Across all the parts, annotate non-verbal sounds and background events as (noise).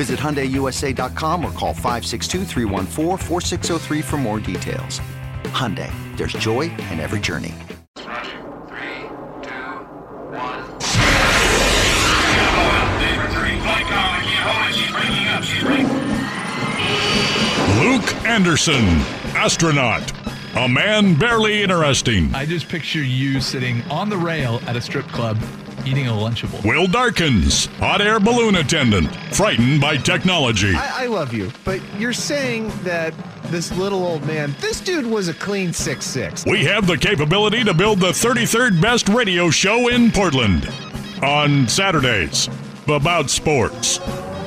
Visit HyundaiUSA.com or call 562 for more details. Hyundai, there's joy in every journey. Luke Anderson, astronaut. A man barely interesting. I just picture you sitting on the rail at a strip club eating a Lunchable. Will Darkins, hot air balloon attendant, frightened by technology. I, I love you, but you're saying that this little old man, this dude was a clean six six. We have the capability to build the 33rd best radio show in Portland on Saturdays about sports.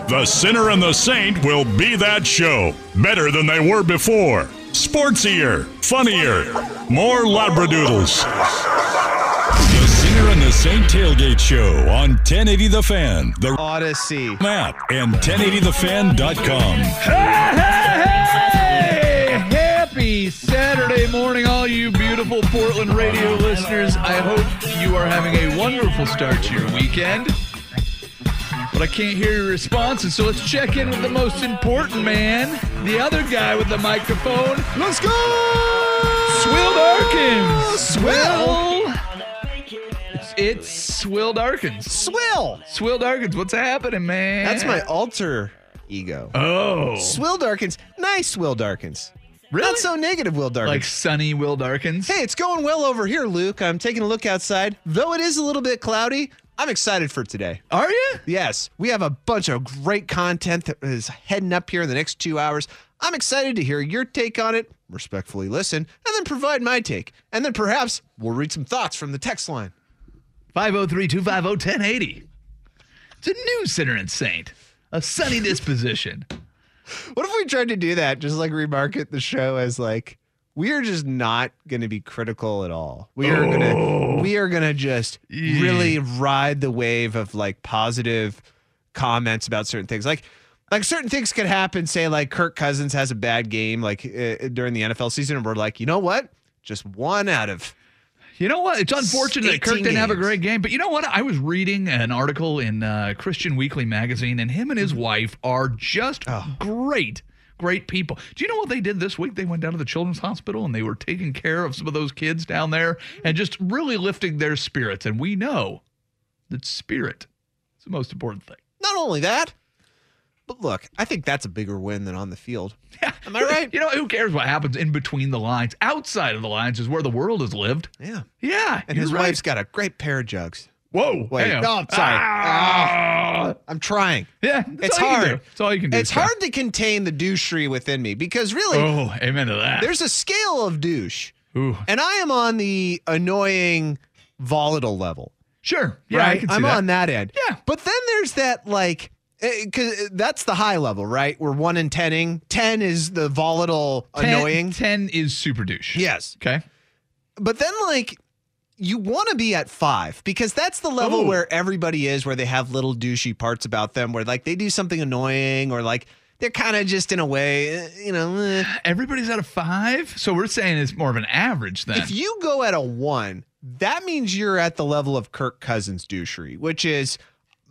The Sinner and the Saint will be that show. Better than they were before. Sportsier, funnier, more Labradoodles. The Sinner and the Saint Tailgate Show on 1080 The Fan, the Audacy. map, and 1080thefan.com. Hey, hey, hey! Happy Saturday morning, all you beautiful Portland radio listeners. I hope you are having a wonderful start to your weekend. But I can't hear your responses, so let's check in with the most important man, the other guy with the microphone. Let's go! Swill Darkins. Swill. It's, it's Swill Darkins. Swill. Swill Darkins, what's happening, man? That's my alter ego. Oh. Swill Darkins. Nice Will Darkins. Really? Not so negative Will Darkins. Like sunny Will Darkins? Hey, it's going well over here, Luke. I'm taking a look outside. Though it is a little bit cloudy, I'm excited for today. Are you? Yes, we have a bunch of great content that is heading up here in the next two hours. I'm excited to hear your take on it, respectfully listen, and then provide my take. And then perhaps we'll read some thoughts from the text line. 503 250 1080. It's a new sinner and saint, a sunny (laughs) disposition. What if we tried to do that, just like remarket the show as like, we are just not going to be critical at all. We are going to we are going to just really ride the wave of like positive comments about certain things. Like like certain things could happen, say like Kirk Cousins has a bad game like uh, during the NFL season and we're like, "You know what? Just one out of You know what? It's unfortunate that Kirk 18 didn't have a great game, but you know what? I was reading an article in uh, Christian Weekly magazine, and him and his wife are just great, great people. Do you know what they did this week? They went down to the Children's Hospital and they were taking care of some of those kids down there and just really lifting their spirits. And we know that spirit is the most important thing. Not only that, but look, I think that's a bigger win than on the field. Yeah. Am I right? You know, who cares what happens in between the lines? Outside of the lines is where the world has lived. Yeah. Yeah. And his right. wife's got a great pair of jugs. Whoa. Wait, no, I'm sorry. Ah. I'm trying. yeah. It's all you can hard. That's all you can do. It's hard to contain the douchery within me because really, Oh, amen to that. there's a scale of douche, Ooh. and I am on the annoying, volatile level. Sure. Yeah, right? I can see I'm that. on that end. Yeah. But then there's that like. Because that's the high level, right? We're one in tenning. Ten is the volatile, 10 annoying. 10 is super douche. Yes. Okay. But then, like, you want to be at five because that's the level Ooh. where everybody is, where they have little douchey parts about them, where like they do something annoying or like they're kind of just in a way, eh, you know. eh. Everybody's at a five. So we're saying it's more of an average then. If you go at a one, that means you're at the level of Kirk Cousins douchery, which is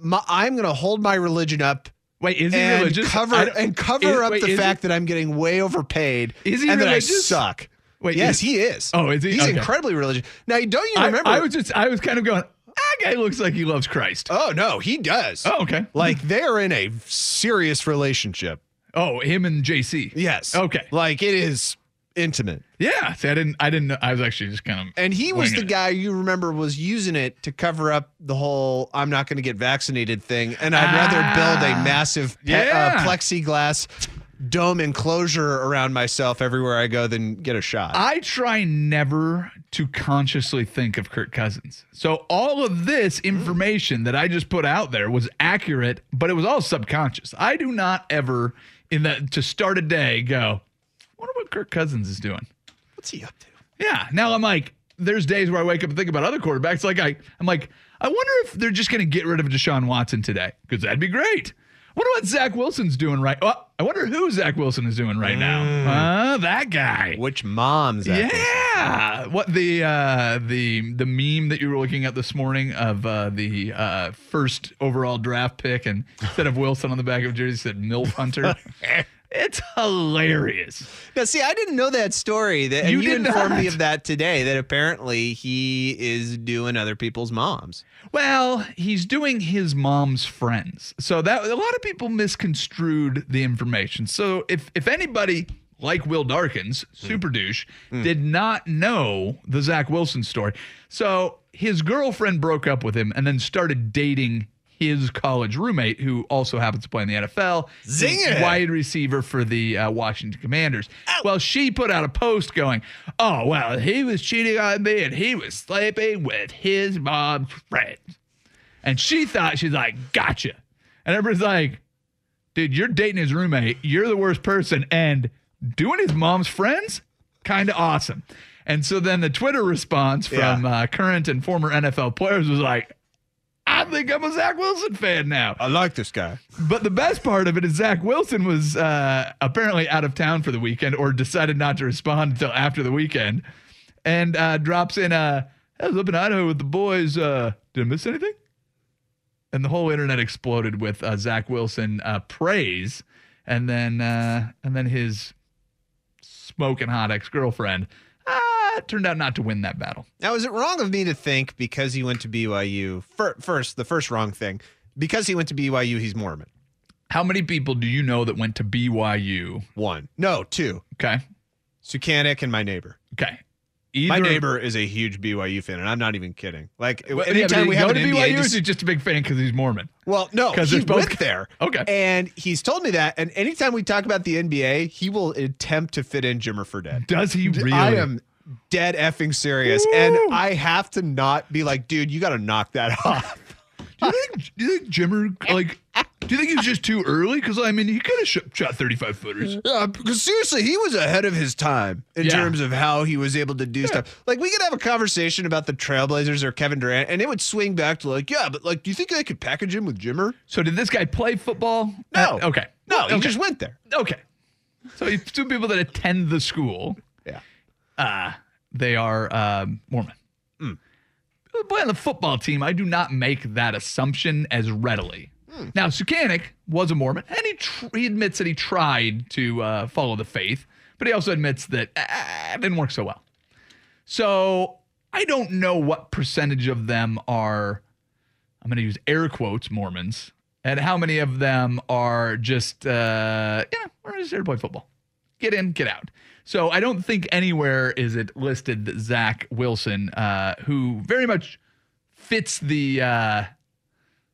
my, I'm going to hold my religion up. wait, is he and religious? cover and cover is- up wait, the fact he- that I'm getting way overpaid Is he and that I suck. Wait, yes, is- he is. Oh, is he? He's Okay. incredibly religious. Now, don't you I, remember? I was just, I was kind of going, that guy looks like he loves Christ. Oh no, he does. Oh, okay. Like they're in a serious relationship. Oh, him and JC. Yes. Okay. Like it is intimate. Yeah. See, I didn't. I didn't. know. I was actually just kind of. And he was the it. guy you remember was using it to cover up the whole "I'm not going to get vaccinated" thing, and I'd rather build a Ah, massive pe- yeah. uh, plexiglass dome enclosure around myself everywhere I go than get a shot. I try never to consciously think of Kirk Cousins. So all of this information that I just put out there was accurate, but it was all subconscious. I do not ever in that to start a day go, Kirk Cousins is doing. What's he up to? Yeah. Now I'm like, there's days where I wake up and think about other quarterbacks. Like I, I'm like, I wonder if they're just going to get rid of Deshaun Watson today because that'd be great. Wonder what Zach Wilson's doing right. Oh, I wonder who Zach Wilson is doing right now. Uh, that guy. Which mom's that? Yeah. What the uh the the meme that you were looking at this morning of uh the uh first overall draft pick and instead of Wilson on the back of jersey said MILF Hunter. (laughs) (laughs) it's hilarious. Now, see, I didn't know that story. That You you, informed me of that today. That apparently he is doing other people's moms. Well, he's doing his mom's friends. So that a lot of people misconstrued the information. So if if anybody like Will Darkins, hmm. super douche, hmm. did not know the Zach Wilson story. So his girlfriend broke up with him and then started dating his college roommate, who also happens to play in the NFL. Zinger. Wide receiver for the uh, Washington Commanders. Well, she put out a post going, "Oh well, he was cheating on me and he was sleeping with his mom's friend," And she thought she's like, "Gotcha," and everybody's like, "Dude, you're dating his roommate. You're the worst person." And doing his mom's friends, kind of awesome. And so then the Twitter response from uh, current and former NFL players was like, I think I'm a Zach Wilson fan now. I like this guy. But the best part of it is Zach Wilson was uh, apparently out of town for the weekend or decided not to respond until after the weekend and uh, drops in, uh, I was up in Idaho with the boys. Uh, did I miss anything? And the whole internet exploded with uh, Zach Wilson uh, praise and then uh, and then his smoking hot ex girlfriend uh, turned out not to win that battle. Now, is it wrong of me to think because he went to BYU? Fir- first, the first wrong thing, because he went to BYU, he's Mormon. How many people do you know that went to BYU? One, no, two. Okay. Sukanik and my neighbor. Okay. My neighbor is a huge BYU fan, and I'm not even kidding. Like yeah, anytime but we have an to NBA, BYU, or dis- is he just a big fan because he's Mormon? well, no, 'Cause he there's both- went there. Okay. and he's told me that. And anytime we talk about the NBA, he will attempt to fit in Jimmer Fredette. Does he really? I am dead effing serious, and I have to not be like, dude, you got to knock that (laughs) off. Do you think? Do you think Jimmer like? Do you think he was just too early? Because I mean, he could have sh- shot thirty-five footers. Yeah, because seriously, he was ahead of his time in Yeah. terms of how he was able to do stuff. Like we could have a conversation about the Trailblazers or Kevin Durant, and it would swing back to like, yeah, but like, do you think they could package him with Jimmer? So did this guy play football? No. Uh, okay. No, he okay. just went there. Okay. So two people that attend the school. Uh, they are um, Mormon. Play on the football team, I do not make that assumption as readily. Hmm. Now, Sukanik was a Mormon, and he tr- he admits that he tried to uh, follow the faith, but he also admits that uh, it didn't work so well. So I don't know what percentage of them are, I'm going to use air quotes, Mormons, and how many of them are just, uh, you know, we're just here to play football. Get in, get out. So I don't think anywhere is it listed that Zach Wilson, uh, who very much fits the uh,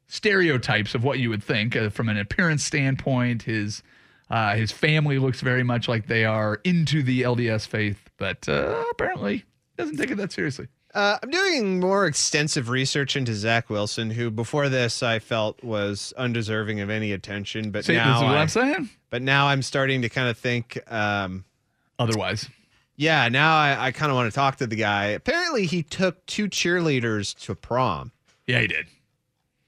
stereotypes of what you would think uh, from an appearance standpoint. His uh, his family looks very much like they are into the LDS faith, but uh, apparently doesn't take it that seriously. Uh, I'm doing more extensive research into Zach Wilson, who before this I felt was undeserving of any attention, but See, this is now what I, I'm saying. but now I'm starting to kind of think. Um, Otherwise, yeah, now I, I kind of want to talk to the guy. Apparently, he took two cheerleaders to prom. yeah, he did.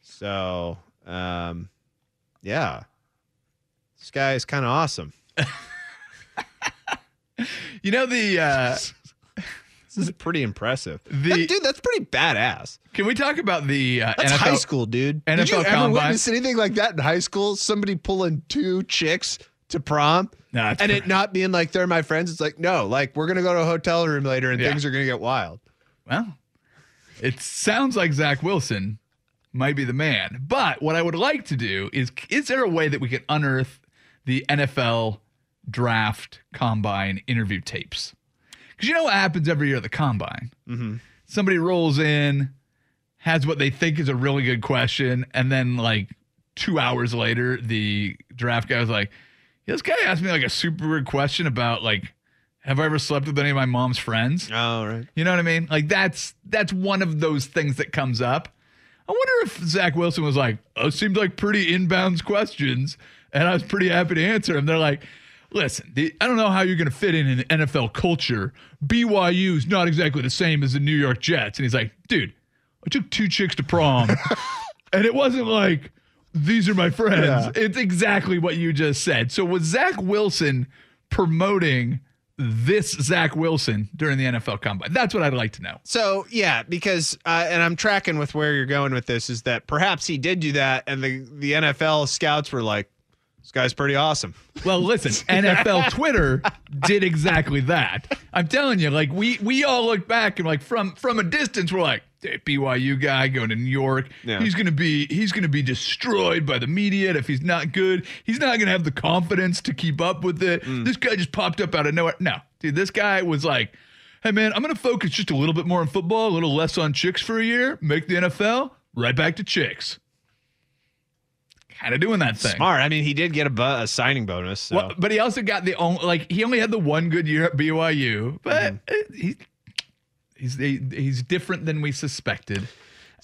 So, um, yeah, this guy is kind of awesome. (laughs) You know the. Uh, (laughs) This is pretty impressive. The- That- dude, that's pretty badass. can we talk about the uh, That's NFL? high school, dude. Did you ever combine. witness anything like that in high school? Somebody pulling two chicks to prom? No, and it not being like they're my friends. It's like, no, like we're gonna go to a hotel room later and Yeah. things are gonna get wild. Well, it sounds like Zach Wilson might be the man. But what I would like to do is is there a way that we can unearth the NFL draft combine interview tapes. Because you know what happens every year at the combine? Mm-hmm. Somebody rolls in, has what they think is a really good question, and then like two hours later, the draft guy was like, "This guy asked me like a super weird question about like, have I ever slept with any of my mom's friends?" Oh, right. You know what I mean? Like that's that's one of those things that comes up. I wonder if Zach Wilson was like, "Oh, it seemed like pretty inbounds questions," and I was pretty happy to answer them. They're like, "Listen, the, I don't know how you're going to fit in in the NFL culture. BYU is not exactly the same as the New York Jets." And he's like, "Dude, I took two chicks to prom, (laughs) and it wasn't like." These are my friends. Yeah. It's exactly what you just said. So was Zach Wilson promoting this Zach Wilson during the NFL Combine? That's what I'd like to know. So yeah, because uh, and I'm tracking with where you're going with this is that perhaps he did do that, and the the NFL scouts were like, "This guy's pretty awesome." Well, listen, (laughs) NFL Twitter did exactly that. I'm telling you, like we we all look back and like from from a distance, we're like, BYU guy going to New York, Yeah. he's gonna be he's gonna be destroyed by the media. And if he's not good, he's not gonna have the confidence to keep up with it. Mm. This guy just popped up out of nowhere. No, dude, this guy was like. Hey man, I'm gonna focus just a little bit more on football, a little less on chicks for a year. Make the NFL right back to chicks. Kind of doing that thing. Smart. I mean, he did get a, bu- a signing bonus. So. Well, but he also got the only like he only had the one good year at BYU, but Mm-hmm. he, he's he, he's different than we suspected,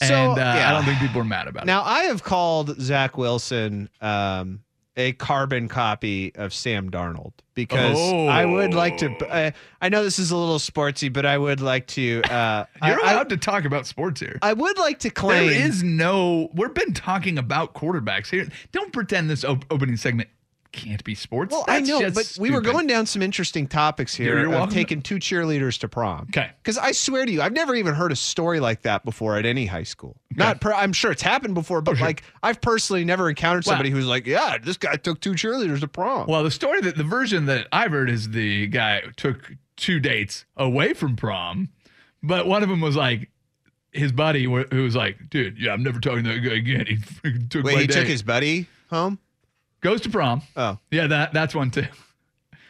So, and uh, yeah. I don't think people are mad about it. Now, I have called Zach Wilson um, a carbon copy of Sam Darnold because I would like to. Oh. Uh, I know this is a little sportsy, but I would like to. Uh. (laughs) You're I, allowed to talk about sports here. I, I would like to claim. there is no. We've been talking about quarterbacks here. Don't pretend this op- opening segment can't be sports. Well, I know, but we were going down some interesting topics here. You're- of taking two cheerleaders to prom. Okay. Because I swear to you, I've never even heard a story like that before at any high school. Not, per, I'm sure it's happened before, but Oh, sure. like I've personally never encountered Wow. somebody who's like, "Yeah, this guy took two cheerleaders to prom." Well, the story that the version that I've heard is the guy took two dates away from prom, but one of them was like his buddy who was like, "Dude, yeah, I'm never talking to that guy again." He (laughs) took Wait, he took his buddy home. Goes to prom. Oh, Yeah, that that's one too.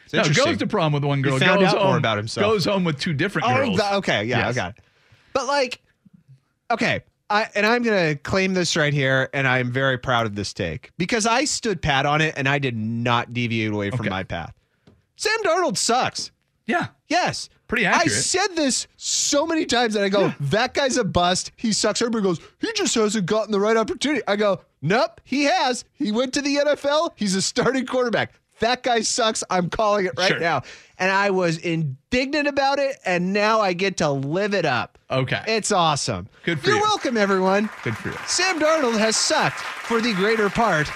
it's No, goes to prom with one girl. found goes out more home, about himself. Goes home with two different Oh, girls. okay, yeah, Yes. I got it. But like, okay, I and I'm gonna claim this right here, and I'm very proud of this take because I stood pat on it and I did not deviate away from Okay. my path. Sam Darnold sucks. Yeah, Yes. Pretty accurate. I said this so many times that I go, that guy's a bust. He sucks. Everybody goes, he just hasn't gotten the right opportunity. I go, nope, he has. He went to the NFL. He's a starting quarterback. That guy sucks. I'm calling it right Sure. now. And I was indignant about it, and now I get to live it up. Okay. It's awesome. Good for You're you. welcome, everyone. good for you. Sam Darnold has sucked for the greater part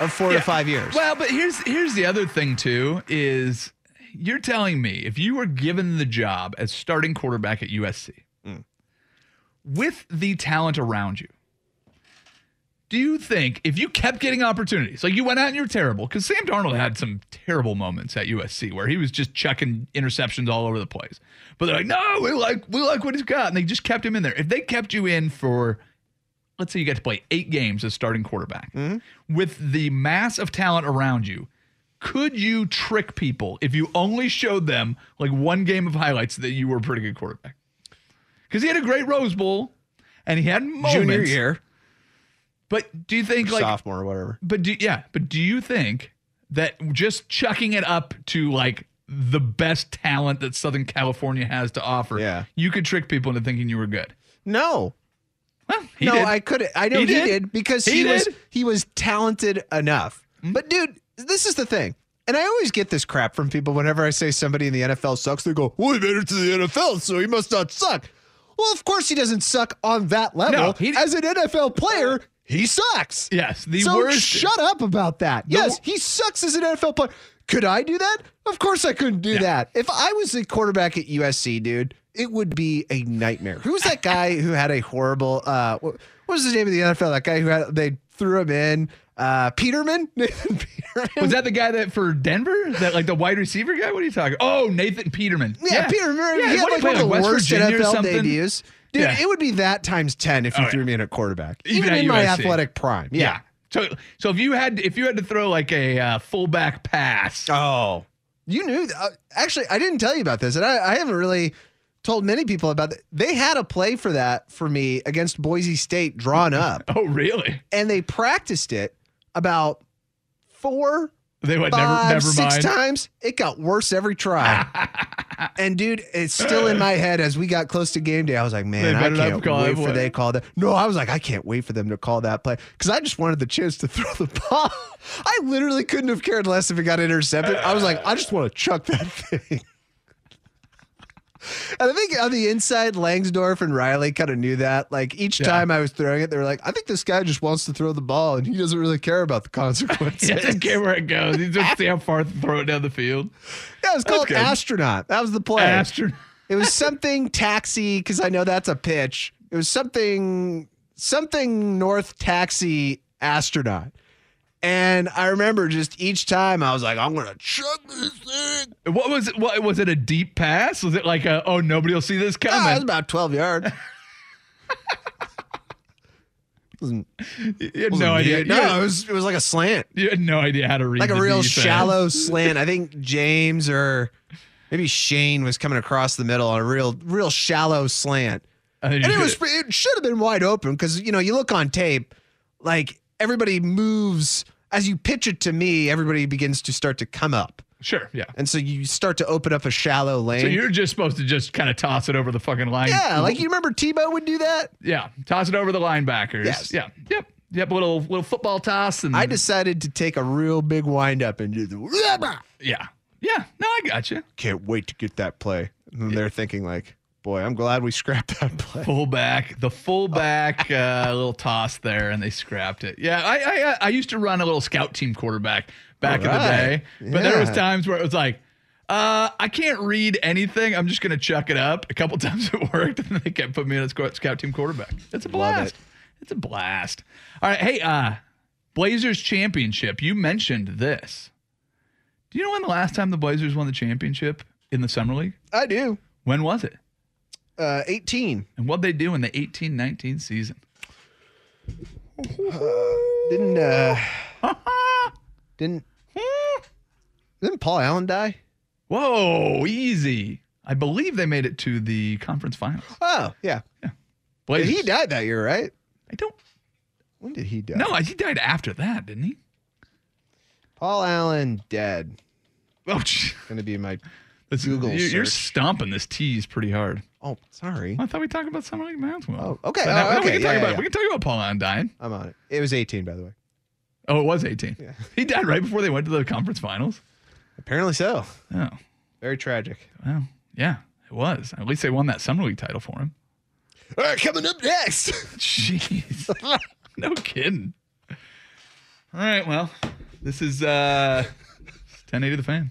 of four Yeah. to five years. Well, but here's here's the other thing too is you're telling me if you were given the job as starting quarterback at USC Mm. with the talent around you, do you think if you kept getting opportunities, like you went out and you were terrible, because Sam Darnold had some terrible moments at USC where he was just chucking interceptions all over the place. But they're like, no, we like we like what he's got, and they just kept him in there. If they kept you in for let's say you got to play eight games as starting quarterback mm-hmm. with the mass of talent around you could you trick people if you only showed them like one game of highlights that you were a pretty good quarterback because he had a great rose bowl and he had moments Junior year, but do you think like sophomore, or whatever. but do yeah but do you think that just chucking it up to like the best talent that southern california has to offer Yeah. you could trick people into thinking you were good No, well, he no, did. I couldn't. I know He he, did. did. because He he, was did. He was talented enough. Mm-hmm. But dude, this is the thing. And I always get this crap from people whenever I say somebody in the NFL sucks. They go, "Well, he made it to the NFL, so he must not suck." Well, of course he doesn't suck on that level. No, he- As an NFL player, he sucks. yes the so worst shut up about that. yes, he sucks as an NFL player. Could I do that? Of course I couldn't do Yeah. that. If I was a quarterback at USC, dude, it would be a nightmare. Who's that guy (laughs) who had a horrible uh what, was the name of the NFL? That guy who had they threw him in uh Peterman? (laughs) Nathan Peterman. Was that the guy that for Denver? That like the wide receiver guy? What are you talking? Oh, Nathan Peterman. yeah, Peterman. Yeah, he had like one of the West worst NFL debuts. Dude, Yeah. it would be that times 10 if you Oh, threw yeah. me in at quarterback. Even Even, at in my USC. athletic prime. Yeah. Yeah. So, so if you had if you had to throw like a uh, fullback pass, Oh, you knew. Uh, actually, I didn't tell you about this, and I, I haven't really told many people about it. They had a play for that for me against Boise State drawn up, (laughs) oh really? and they practiced it about four, They went five, never never six mind. times. It got worse every try. (laughs) and dude, it's still in my head as we got close to game day. I was like, man, I can't wait for play. they call that. No, I was like, I can't wait for them to call that play because I just wanted the chance to (laughs) throw the ball. I literally couldn't have cared less if it got intercepted. I was like, I just want to chuck that (laughs) thing. (laughs) And I think on the inside, Langsdorf and Riley kind of knew that. Like each Yeah. time I was throwing it, they were like, I think this guy just wants to throw the ball and he doesn't really care about the consequences. (laughs) (laughs) He doesn't care where it goes. He just see how far to throw it down the field. Yeah, it was called astronaut. That was the play. Astro- it was something taxi because I know that's a pitch. It was something something North Taxi astronaut. And I remember just each time I was like, I'm gonna chuck this thing. What was it? What was it? A deep pass? Was it like a oh nobody will see this Ah, it was about 12 yards. (laughs) wasn't, you had wasn't no idea. neat. No, it was it was like a slant. You had no idea how to read Like a the real defense. shallow (laughs) slant. I think James or maybe Shane was coming across the middle on a real real shallow slant. And it was it should have been wide open because you know you look on tape like everybody moves as you pitch it to me everybody begins to start to come up sure, yeah. and so you start to open up a shallow lane So you're just supposed to just kind of toss it over the fucking line. yeah like you remember Tebow would do that yeah, toss it over the linebackers. Yes. Yeah, yep, yep. Little little football toss and I decided to take a real big wind up and do the yeah, yeah. No, I got you. can't wait to get that play and they're thinking like boy I'm glad we scrapped that play Fullback, the fullback, (laughs) uh, little toss there, and they scrapped it. Yeah, I, I I used to run a little scout team quarterback back in the day, but there was times where it was like, uh, I can't read anything. I'm just gonna chuck it up. A couple (laughs) times it worked, and then they kept putting me in a scout scout team quarterback. It's a blast. it. It's a blast. All right, hey, uh, Blazers championship. You mentioned this. Do you know when the last time the Blazers won the championship in the summer league? I do When was it? Uh 18 And what'd they do in the 18 19 season? didn't uh (laughs) didn't didn't Paul Allen die Whoa, easy. I believe they made it to the conference finals. oh yeah Yeah. Blazers. he died that year right I don't. when did he die No, he died after that, didn't he? Paul Allen dead. Oh, gee. (laughs) Gonna be my. Google you- You're stomping this tease pretty hard. Oh, sorry. I thought we talked about summer league basketball. Oh, okay. But now- Oh, we can Yeah, talk yeah, about yeah. we can talk about Paul dying. I'm on it. It was 18, by the way. Oh, it was 18. Yeah. (laughs) He died right before they went to the conference finals. Apparently so. Oh, Very tragic. well, yeah, it was. At least they won that summer league title for him. All right, coming up next. (laughs) (laughs) Jeez. no kidding. All right, well, this is uh 1080 the fan.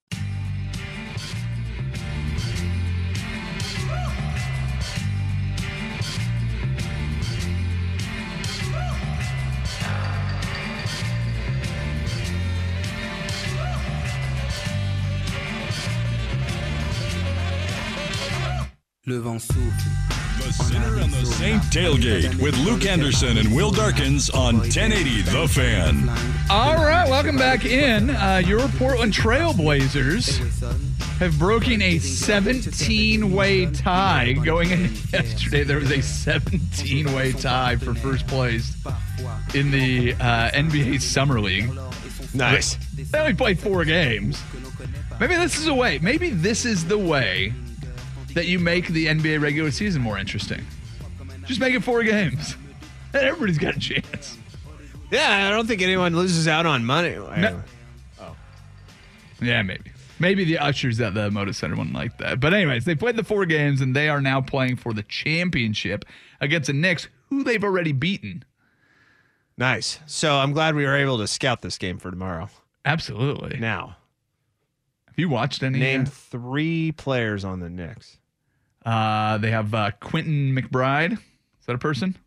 Le vent souffle. The Sinner and the Saint Tailgate with Luke Anderson and Will Darkins on 1080 The Fan. All right, welcome back in. Uh, your Portland Trailblazers have broken a 17 way tie. Going in yesterday, there was a 17 way tie for first place in the uh, NBA Summer League. Nice. They only played four games. Maybe this is a way. Maybe this is the way that you make the NBA regular season more interesting. Just make it four games. (laughs) And everybody's got a chance. Yeah, I don't think anyone loses out on money. No. Yeah, maybe. Maybe the ushers at the Moda Center wouldn't like that. But anyways, they played the four games and they are now playing for the championship against the Knicks, who they've already beaten. Nice. So I'm glad we were able to scout this game for tomorrow. Absolutely. Now, Have you watched any? name three players on the Knicks. Uh, they have uh, Quentin McBride. Is that a person?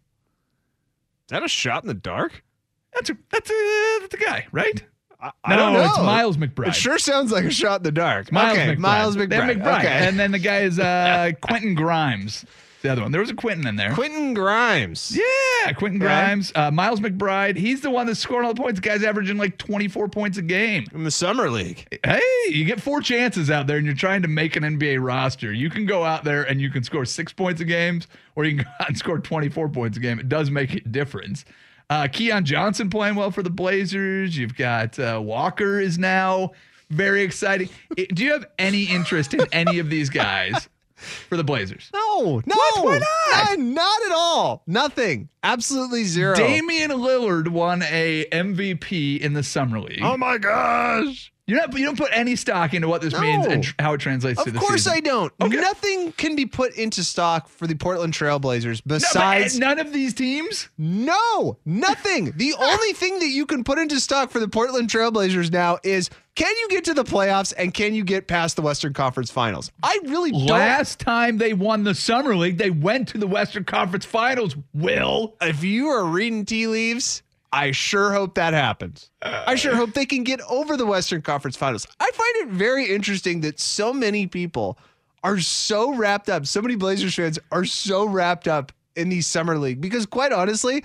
Is that a shot in the dark? That's a that's a that's a guy, right? I, No, I don't know. it's Miles McBride. It sure sounds like a shot in the dark. Miles okay, McBride. Miles McBride. McBride. Okay. And then the guy is uh, (laughs) Quentin Grimes. The other one. There was a Quentin in there. Quentin Grimes. Yeah, Quentin. Grimes. Uh, Miles McBride. He's the one that's scoring all the points. The guy's averaging like 24 points a game. In the summer league. Hey, you get four chances out there and you're trying to make an NBA roster. You can go out there and you can score six points a game, or you can (laughs) go out and score 24 points a game. It does make a difference. Uh, Keon Johnson playing well for the Blazers. You've got uh, Walker is now very exciting. Do you have any interest in any of these guys for the Blazers? No, no. What? Why not? Not at all. Nothing. Absolutely zero. Damian Lillard won a MVP in the summer league. Oh my gosh. You're not, you don't put any stock into what this means and tr- how it translates to the Of course season. I don't. Okay. Nothing can be put into stock for the Portland Trailblazers No, but, besides uh, none of these teams. No, nothing. the (laughs) only thing that you can put into stock for the Portland Trailblazers now is can you get to the playoffs and can you get past the Western Conference Finals? I really don't. Last time they won the summer league, they went to the Western Conference Finals. Will if you are reading tea leaves, I sure hope that happens. I (laughs) sure hope they can get over the Western Conference Finals. I find it very interesting that so many people are so wrapped up, so many Blazers fans are so wrapped up in the summer league because, quite honestly,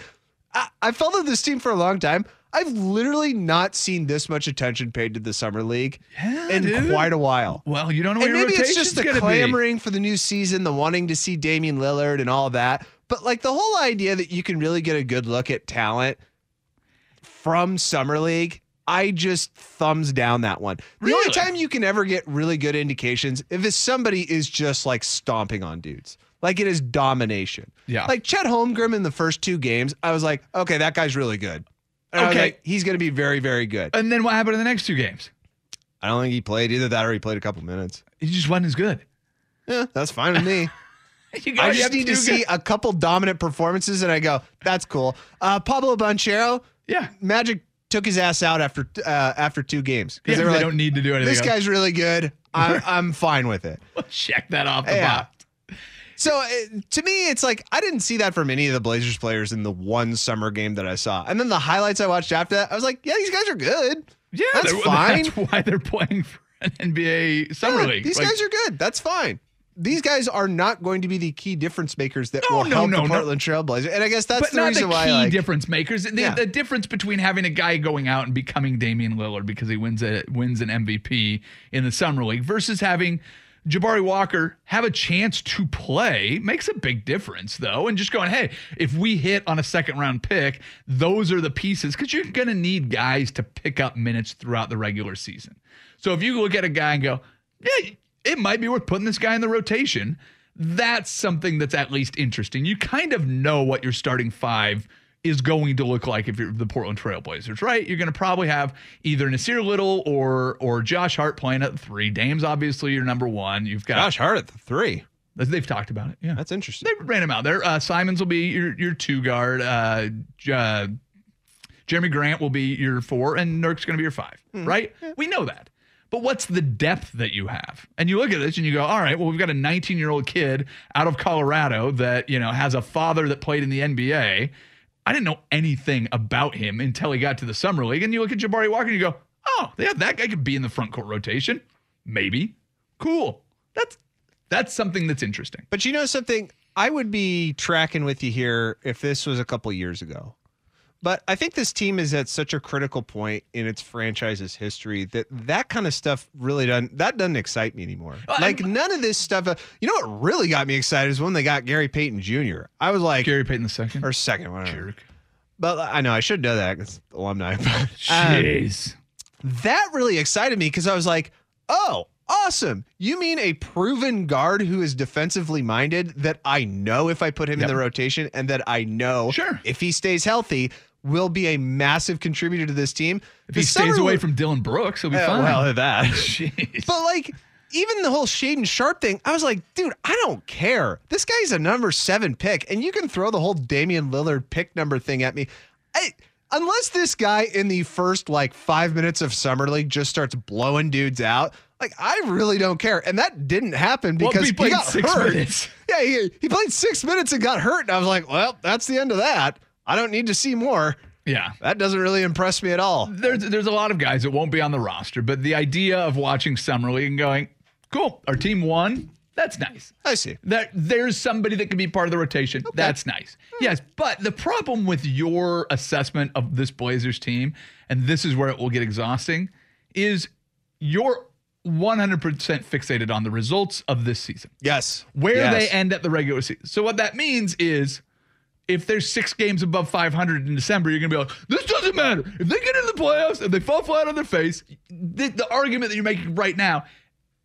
I, I followed this team for a long time. I've literally not seen this much attention paid to the summer league in dude. quite a while. well, you don't know And maybe it's just the gonna be. clamoring for the new season, the wanting to see Damian Lillard and all that. But like the whole idea that you can really get a good look at talent from summer league, I just thumbs down that one. The only time you can ever get really good indications if somebody is just like stomping on dudes. Like it is domination. Yeah. Like Chet Holmgren in the first two games, I was like, okay, that guy's really good. And Okay. like, he's going to be very, very good. And then what happened in the next two games? I don't think he played either that or he played a couple minutes. He just wasn't as good. Yeah, that's fine with me. (laughs) You I just need to two see good- a couple dominant performances, and I go, "That's cool." Uh, Paolo Banchero, Yeah, Magic took his ass out after uh, after two games yeah. they were they like, don't need to do anything. "This else. guy's really good. I'm (laughs) I'm fine with it." check that off the Yeah. box. So uh, to me, it's like I didn't see that from any of the Blazers players in the one summer game that I saw, and then the highlights I watched after that, I was like, "Yeah, these guys are good. Yeah, That's (laughs) fine. That's why they're playing for an NBA summer Yeah, league. These Like, guys are good. That's fine." These guys are not going to be the key difference makers that No, will no, help no, the no. Portland Trailblazers, and I guess that's but the not reason the why. key like, difference makers. The, Yeah. the difference between having a guy going out and becoming Damian Lillard because he wins a wins an MVP in the summer league versus having Jabari Walker have a chance to play makes a big difference, though. And just going, hey, if we hit on a second round pick, those are the pieces because you're going to need guys to pick up minutes throughout the regular season. So if you look at a guy and go, yeah, it might be worth putting this guy in the rotation, that's something that's at least interesting. You kind of know what your starting five is going to look like if you're the Portland Trailblazers, right? You're going to probably have either Nassir Little or or Josh Hart playing at three. Dame's obviously your number one. You've got Josh Hart at the three. They've talked about it. Yeah, That's interesting. they ran him out there. Uh, Simons will be your your two guard. Uh, uh, Jerami Grant will be your four, and Nurk's going to be your five. Right? We know that. But what's the depth that you have? And you look at this and you go, all right, well, we've got a 19 year old kid out of Colorado that you know has a father that played in the NBA. I didn't know anything about him until he got to the summer league. And you look at Jabari Walker and you go, oh, yeah, that guy could be in the front court rotation. Maybe. Cool. That's That's something that's interesting. But you know something? I would be tracking with you here if this was a couple years ago. But I think this team is at such a critical point in its franchise's history that that kind of stuff really doesn't that doesn't excite me anymore. Well, like I'm- none of this stuff. Uh, you know what really got me excited is when they got Gary Payton Jr. I was like, Gary Payton the second. or second, whatever. Jerk. But I know I should know that because alumni. (laughs) But, um, Jeez. that really excited me because I was like, oh, awesome. You mean a proven guard who is defensively minded that I know if I put him Yep. in the rotation and that I know Sure. if he stays healthy will be a massive contributor to this team. if he stays away from Dillon Brooks, he'll be fine. well, that. (laughs) Jeez. But like even the whole Shaedon Sharpe thing, I was like, dude, I don't care. This guy's a number seven pick, and you can throw the whole Damian Lillard pick number thing at me. I, unless this guy in the first like five minutes of summer league just starts blowing dudes out, like I really don't care. And that didn't happen Well, because he played got six hurt. minutes. Yeah, he, he played six minutes and got hurt, and I was like, well, that's the end of that. I don't need to see more. yeah. That doesn't really impress me at all. There's there's a lot of guys that won't be on the roster, but the idea of watching summer league and going, cool, our team won. That's nice. I see. That there's somebody that can be part of the rotation. That's nice. Hmm. Yes, but the problem with your assessment of this Blazers team, and this is where it will get exhausting, is you're 100% fixated on the results of this season, Yes. where Yes. they end at the regular season. So what that means is. If there's six games above 500 in December, you're going to be like, this doesn't matter. If they get in the playoffs and they fall flat on their face, the, the argument that you're making right now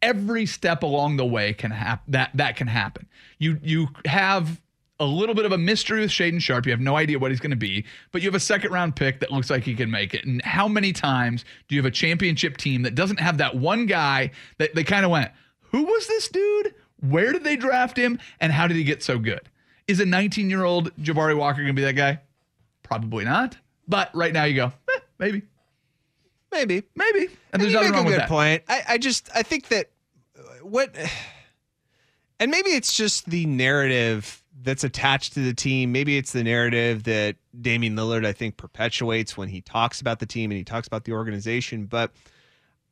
every step along the way can happen that that can happen you you have a little bit of a mystery with Shaedon Sharpe. You have no idea what he's going to be, but you have a second round pick that looks like he can make it. And how many times do you have a championship team that doesn't have that one guy that they kind of went, who was this dude? Where did they draft him? And how did he get so good? Is a 19 year old Jabari Walker going to be that guy? Probably not. But right now you go, eh, maybe, Maybe. maybe. And there's you nothing wrong a with good that. point. I, I just I think that uh, what (sighs) and maybe it's just the narrative that's attached to the team. Maybe it's the narrative that Damian Lillard I think perpetuates when he talks about the team and he talks about the organization. But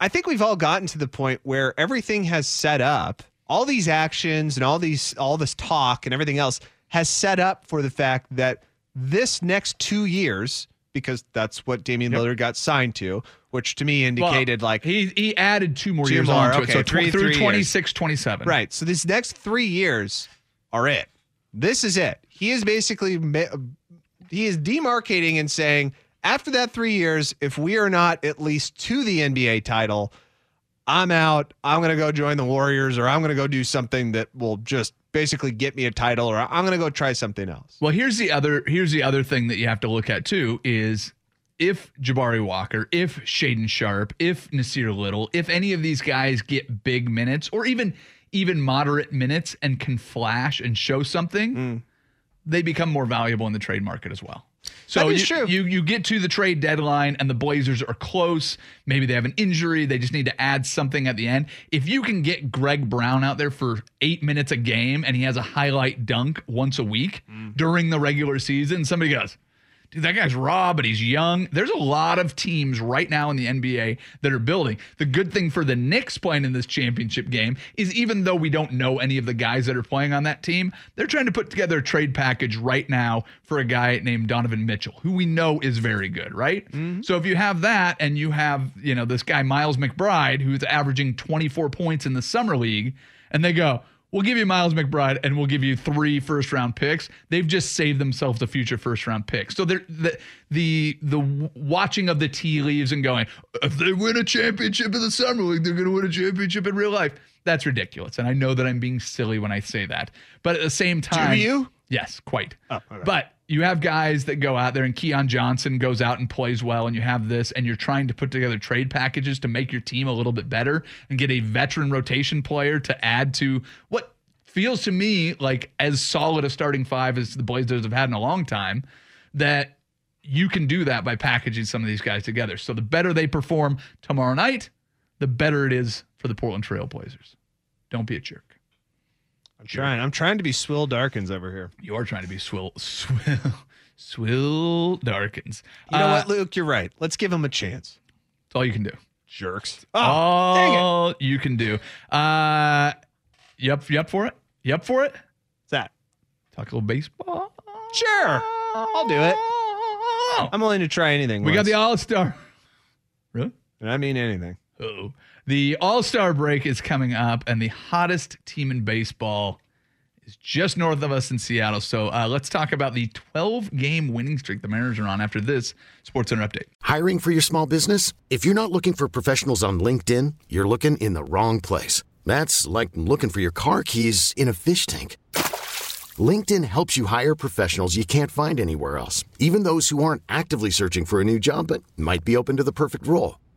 I think we've all gotten to the point where everything has set up, all these actions and all these all this talk and everything else has set up for the fact that this next two years, because that's what Damian Lillard got signed to, which to me indicated Well, like he he added two more Two years more, on to okay, it. So three- through three years. 26, 27. Right. So these next three years are it. This is it. He is basically he is demarcating and saying after that three years, if we are not at least to the NBA title, I'm out. I'm going to go join the Warriors, or I'm going to go do something that will just basically get me a title, or I'm going to go try something else. Well, here's the other here's the other thing that you have to look at too is if Jabari Walker, if Shaedon Sharpe, if Nassir Little, if any of these guys get big minutes or even even moderate minutes and can flash and show something, Mm. they become more valuable in the trade market as well. So you, true. you you get to the trade deadline and the Blazers are close. Maybe they have an injury. They just need to add something at the end. If you can get Greg Brown out there for eight minutes a game and he has a highlight dunk once a week Mm. during the regular season, somebody goes, dude, that guy's raw, but he's young. There's a lot of teams right now in the NBA that are building. The good thing for the Knicks playing in this championship game is even though we don't know any of the guys that are playing on that team, they're trying to put together a trade package right now for a guy named Donovan Mitchell, who we know is very good, right? Mm-hmm. So if you have that and you have, you know, this guy Miles McBride who's averaging 24 points in the summer league, and they go, We'll give you Miles McBride and we'll give you three first round picks. They've just saved themselves a future first round pick. So they're the the the watching of the tea leaves and going, if they win a championship in the summer league, they're going to win a championship in real life. That's ridiculous. And I know that I'm being silly when I say that. But at the same time, do you? Yes, quite. Oh, but you have guys that go out there, and Keon Johnson goes out and plays well, and you have this, and you're trying to put together trade packages to make your team a little bit better and get a veteran rotation player to add to what feels to me like as solid a starting five as the Blazers have had in a long time. That you can do that by packaging some of these guys together. So the better they perform tomorrow night, the better it is for the Portland Trail Blazers. Don't be a jerk. I'm trying. I'm trying to be Swill Darkins over here. You are trying to be swill, (laughs) swill, swill Darkins. You know Uh, what, Luke? You're right. Let's give him a chance. That's all you can do. Jerks. all dang you can do. Uh, You up, you up for it? You up for it? What's that? Talk a little baseball. Sure. I'll do it. I'm willing to try anything. we got the All Star. (laughs) Really? And I mean anything. Oh, the All Star break is coming up, and the hottest team in baseball is just north of us in Seattle. So uh, let's talk about the 12 game winning streak the Mariners are on after this Sports Center update. Hiring for your small business? If you're not looking for professionals on LinkedIn, you're looking in the wrong place. That's like looking for your car keys in a fish tank. LinkedIn helps you hire professionals you can't find anywhere else, even those who aren't actively searching for a new job but might be open to the perfect role.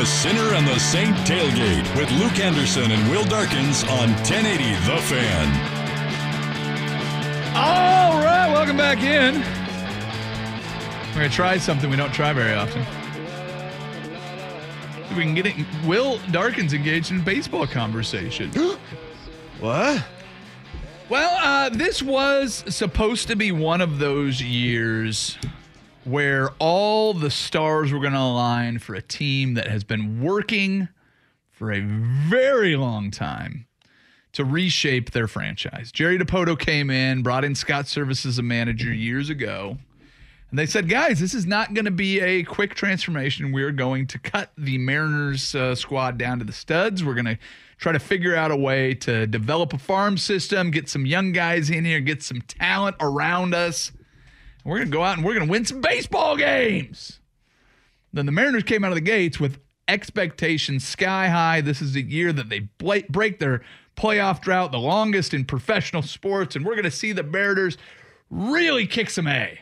The Sinner and the Saint tailgate with Luke Anderson and Will Darkins on 1080 The Fan. All right, welcome back in. We're going to try something we don't try very often. We can get it. Will Darkins engaged in baseball conversation. (gasps) What? Well, uh, this was supposed to be one of those years where all the stars were going to align for a team that has been working for a very long time to reshape their franchise. Jerry Dipoto came in, brought in Scott Servais as a manager years ago. And they said, guys, this is not going to be a quick transformation. We're going to cut the Mariners uh, squad down to the studs. We're going to try to figure out a way to develop a farm system, get some young guys in here, get some talent around us. We're going to go out and we're going to win some baseball games. Then the Mariners came out of the gates with expectations sky high. This is the year that they break their playoff drought, the longest in professional sports, and we're going to see the Mariners really kick some A.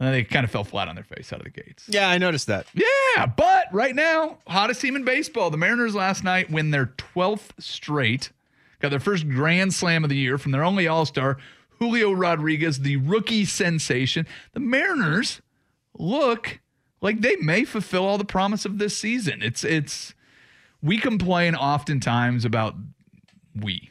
And they kind of fell flat on their face out of the gates. Yeah, I noticed that. Yeah, but right now, hottest team in baseball. The Mariners last night win their 12th straight, got their first grand slam of the year from their only all star, Julio Rodriguez, the rookie sensation. The Mariners look like they may fulfill all the promise of this season. It's, it's, we complain oftentimes about we.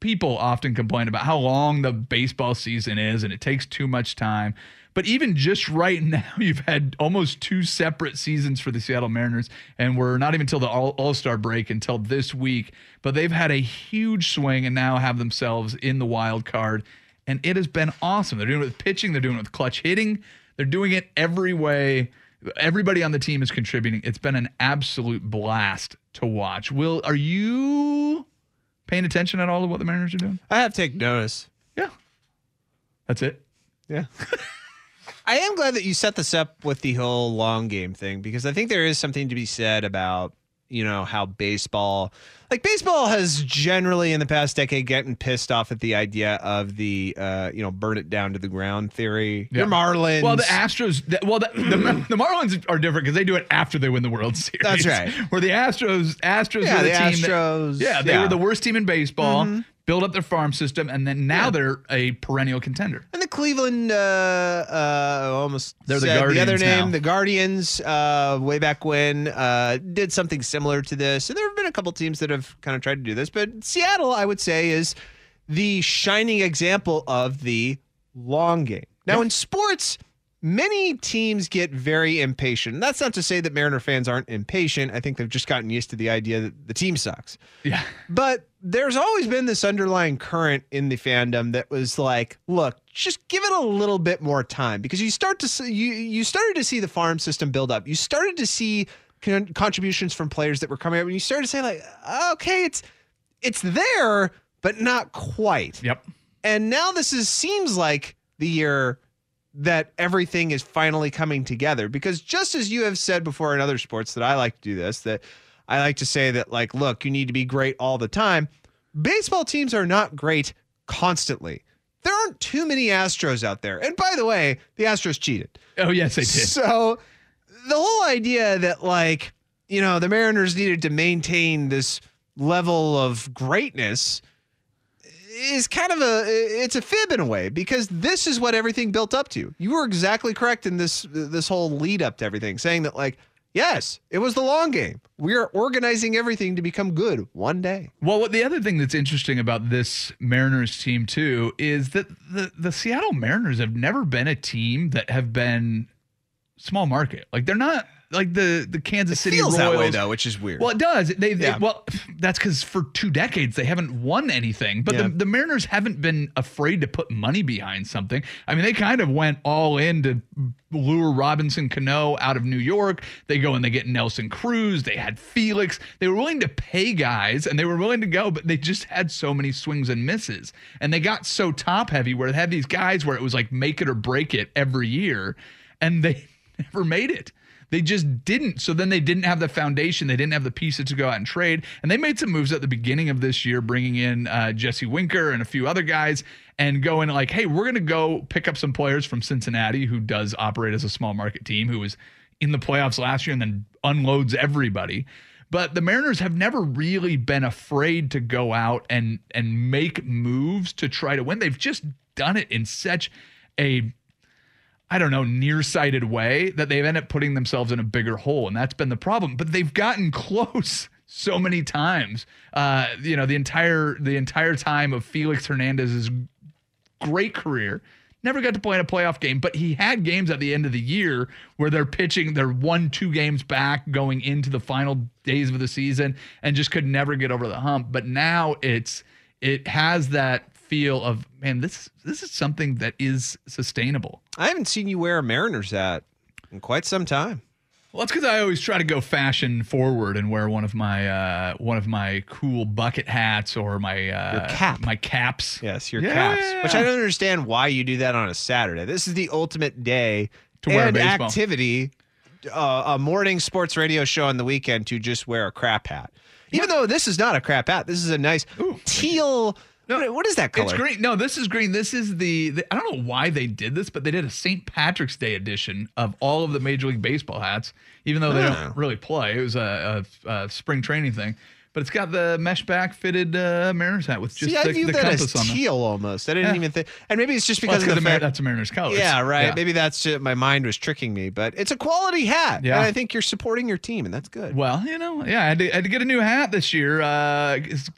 People often complain about how long the baseball season is and it takes too much time. But even just right (laughs) now, you've had almost two separate seasons for the Seattle Mariners, and we're not even till the All Star break until this week. But they've had a huge swing and now have themselves in the wild card, and it has been awesome. They're doing it with pitching, they're doing it with clutch hitting, they're doing it every way. Everybody on the team is contributing. It's been an absolute blast to watch. Will, are you paying attention at all to what the Mariners are doing? I have taken notice. Yeah, that's it. Yeah. (laughs) I am glad that you set this up with the whole long game thing because I think there is something to be said about, you know, how baseball, like baseball has generally in the past decade gotten pissed off at the idea of the, uh, you know, burn it down to the ground theory. Yeah. Your Marlins. Well, the Astros. the- Well, the, the, (clears throat) the Marlins are different because they do it after they win the World Series. That's right. Where the Astros, Astros Yeah, were the, the team. that- Astros, yeah, they yeah. were the worst team in baseball. Build up their farm system, and then now they're a perennial contender. And the Cleveland, uh, uh, almost They're the said the other name, now. the Guardians, uh, way back when, uh, did something similar to this. And there have been a couple teams that have kind of tried to do this, but Seattle, I would say, is the shining example of the long game. Now, in sports, many teams get very impatient. And that's not to say that Mariner fans aren't impatient. I think they've just gotten used to the idea that the team sucks. Yeah, But there's always been this underlying current in the fandom that was like, look, just give it a little bit more time because you start to see, you you started to see the farm system build up. You started to see con- contributions from players that were coming up, and you started to say like, okay, it's it's there, but not quite. Yep. And now this is seems like the year that everything is finally coming together. Because just as you have said before in other sports that I like to do this, that I like to say that, like, look, you need to be great all the time. Baseball teams are not great constantly. There aren't too many Astros out there. And by the way, the Astros cheated. Oh yes, they did. So the whole idea that like, you know, the Mariners needed to maintain this level of greatness is kind of a it's a fib in a way because this is what everything built up to. You were exactly correct in this this whole lead up to everything saying that like yes, it was the long game. We are organizing everything to become good one day. Well, what the other thing that's interesting about this Mariners team too is that the the Seattle Mariners have never been a team that have been small market. Like they're not like the the Kansas City Feels Royals. that way though, which is weird. Well, it does. They, they well, that's because for two decades they haven't won anything. But Yeah. the, the Mariners haven't been afraid to put money behind something. I mean, they kind of went all in to lure Robinson Cano out of New York. They go and they get Nelson Cruz. They had Felix. They were willing to pay guys and they were willing to go, but they just had so many swings and misses. And they got so top heavy where they had these guys where it was like make it or break it every year, and they (laughs) never made it. They just didn't. So then they didn't have the foundation. They didn't have the pieces to go out and trade. And they made some moves at the beginning of this year, bringing in uh, Jesse Winker and a few other guys and going like, hey, we're going to go pick up some players from Cincinnati who does operate as a small market team, who was in the playoffs last year and then unloads everybody. But the Mariners have never really been afraid to go out and and make moves to try to win. They've just done it in such a I don't know, nearsighted way that they've ended up putting themselves in a bigger hole. And that's been the problem. But they've gotten (laughs) close so many times. Uh, you know, the entire the entire time of Felix Hernandez's great career. Never got to play in a playoff game, but he had games at the end of the year where they're pitching, they're one, two games back going into the final days of the season and just could never get over the hump. But now it's it has that feel of man, this this is something that is sustainable. I haven't seen you wear a Mariners hat in quite some time. Well, it's because I always try to go fashion forward and wear one of my uh, one of my cool bucket hats or my uh, Your cap. my caps. Yes, your Yeah. caps. Which I don't understand why you do that on a Saturday. This is the ultimate day To wear and baseball. activity, uh, a morning sports radio show on the weekend to just wear a crap hat. Even though this is not a crap hat, this is a nice teal. What- what is that color? It's green. No, this is green. This is the, the. I don't know why they did this, but they did a St. Patrick's Day edition of all of the Major League Baseball hats, even though they Oh. don't really play. It was a, a, a spring training thing, but it's got the mesh back fitted uh, Mariners hat with just See, I the, view the that as compass on it. teal almost. I didn't Yeah. even think, and maybe it's just Well, because it's of the Mar- that's a Mariners colors. Yeah, right. Yeah. Maybe that's just, my mind was tricking me, but it's a quality hat. Yeah. and I think you're supporting your team, and that's good. Well, you know, yeah, I had to, I had to get a new hat this year. Uh, it's-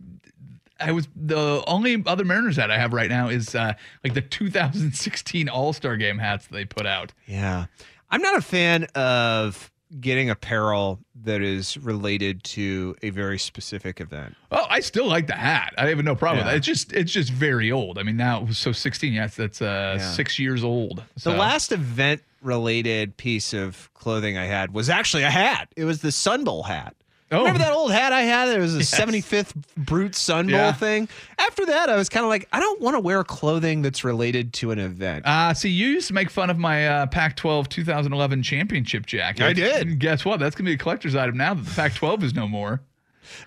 I was the only other Mariners hat I have right now is uh, like the 2016 All Star Game hats that they put out. Yeah. I'm not a fan of getting apparel that is related to a very specific event. Oh, I still like the hat. I have no problem with Yeah. that. It's just it's just very old. I mean, now it was so 16. Yes, that's uh, Yeah. six years old. The last event related piece of clothing I had was actually a hat. It was the Sun Bowl hat. Oh. Remember that old hat I had? It was a Yes. 75th Brute Sun Bowl Yeah. thing. After that, I was kind of like, I don't want to wear clothing that's related to an event. Uh, see, you used to make fun of my uh, Pac-12 2011 championship jacket. I did. And guess what? That's gonna be a collector's item now that the Pac-12 is no more.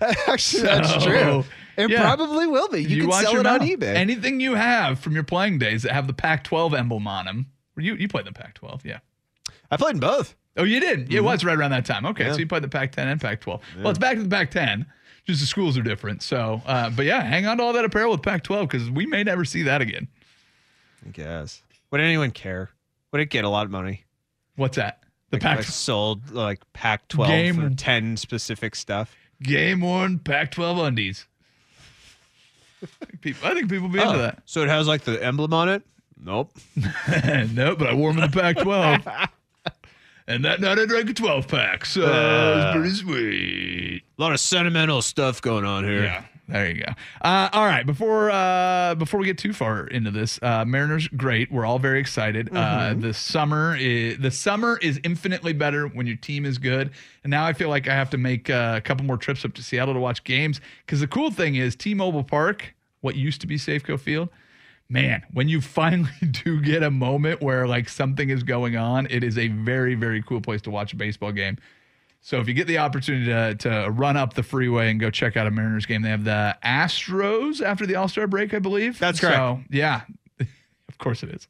(laughs) Actually, that's true. It yeah. probably will be. You, can sell it on eBay. Anything you have from your playing days that have the Pac-12 emblem on them. You you played in the Pac-12, yeah. I played in both. Oh, you did. It was right around that time. Okay, Mm-hmm. Yeah. so you played the Pac-10 and Pac-12. Well, it's back to the Pac-10. Just the schools are different. So, uh, but yeah, hang on to all that apparel with Pac-12 because we may never see that again. I guess. Would anyone care? Would it get a lot of money? What's that? The Like, Pac sold like Pac 12 Game- for 10 specific stuff. game worn Pac-12 undies. I (laughs) think people, I think people be into that. So it has like the emblem on it? Nope. (laughs) nope, but I wore them in the Pac-12. (laughs) and that night I drank a 12 pack, so it Uh. was pretty sweet. A lot of sentimental stuff going on here. Yeah, there you go. Uh, all right, before uh, before we get too far into this, uh, Mariners great. We're all very excited. Uh, the summer is the summer is infinitely better when your team is good. And now I feel like I have to make uh, a couple more trips up to Seattle to watch games because the cool thing is T-Mobile Park, what used to be Safeco Field. Man, when you finally (laughs) do get a moment where like something is going on, it is a very, very cool place to watch a baseball game. So if you get the opportunity to, to run up the freeway and go check out a Mariners game, they have the Astros after the All Star break, I believe. That's correct. So yeah, (laughs) of course it is.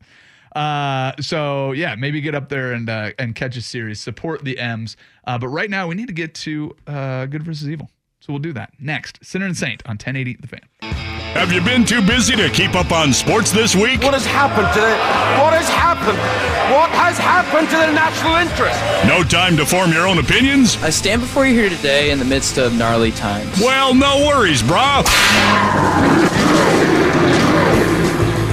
Uh, so yeah, maybe get up there and uh, and catch a series. Support the M's. Uh, but right now we need to get to uh, Good versus Evil. So we'll do that next. Sinner and Saint on 1080 The Fan. Have you been too busy to keep up on sports this week? What has happened to the what has happened? What has happened to the national interest? No time to form your own opinions? I stand before you here today in the midst of gnarly times. Well, no worries, brah.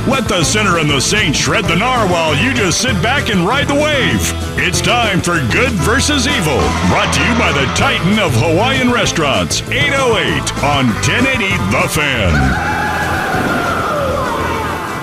Let the sinner and the saint shred the gnar while you just sit back and ride the wave. It's time for Good versus Evil, brought to you by the Titan of Hawaiian Restaurants, 808 on 1080 The Fan.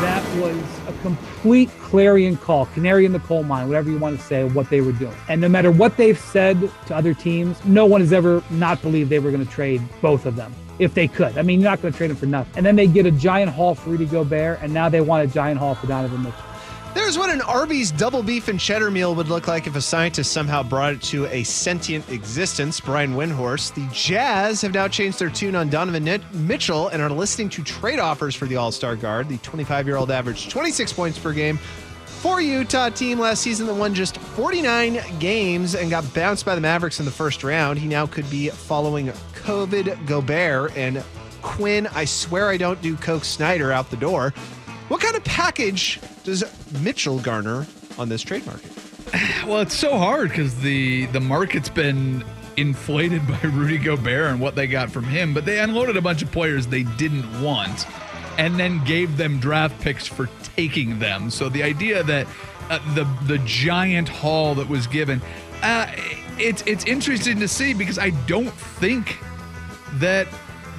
That was a complete clarion call, canary in the coal mine, whatever you want to say, what they were doing. And no matter what they've said to other teams, no one has ever not believed they were going to trade both of them if they could. I mean, you're not going to trade him for nothing. And then they get a giant haul for Rudy Gobert, and now they want a giant haul for Donovan Mitchell. There's what an Arby's double beef and cheddar meal would look like if a scientist somehow brought it to a sentient existence. Brian Windhorst. The Jazz have now changed their tune on Donovan Mitchell and are listening to trade offers for the All Star guard. The 25 year old averaged 26 points per game for Utah team last season that won just 49 games and got bounced by the Mavericks in the first round. He now could be following COVID Gobert and Quin. I swear I don't do Coke Snyder out the door. What kind of package does Mitchell garner on this trade market? (sighs) Well, it's so hard because the the market's been inflated (laughs) by Rudy Gobert and what they got from him, but they unloaded a bunch of players they didn't want and then gave them draft picks for taking them. So the idea that uh, the the giant haul that was given, uh, it's it's interesting to see because I don't think that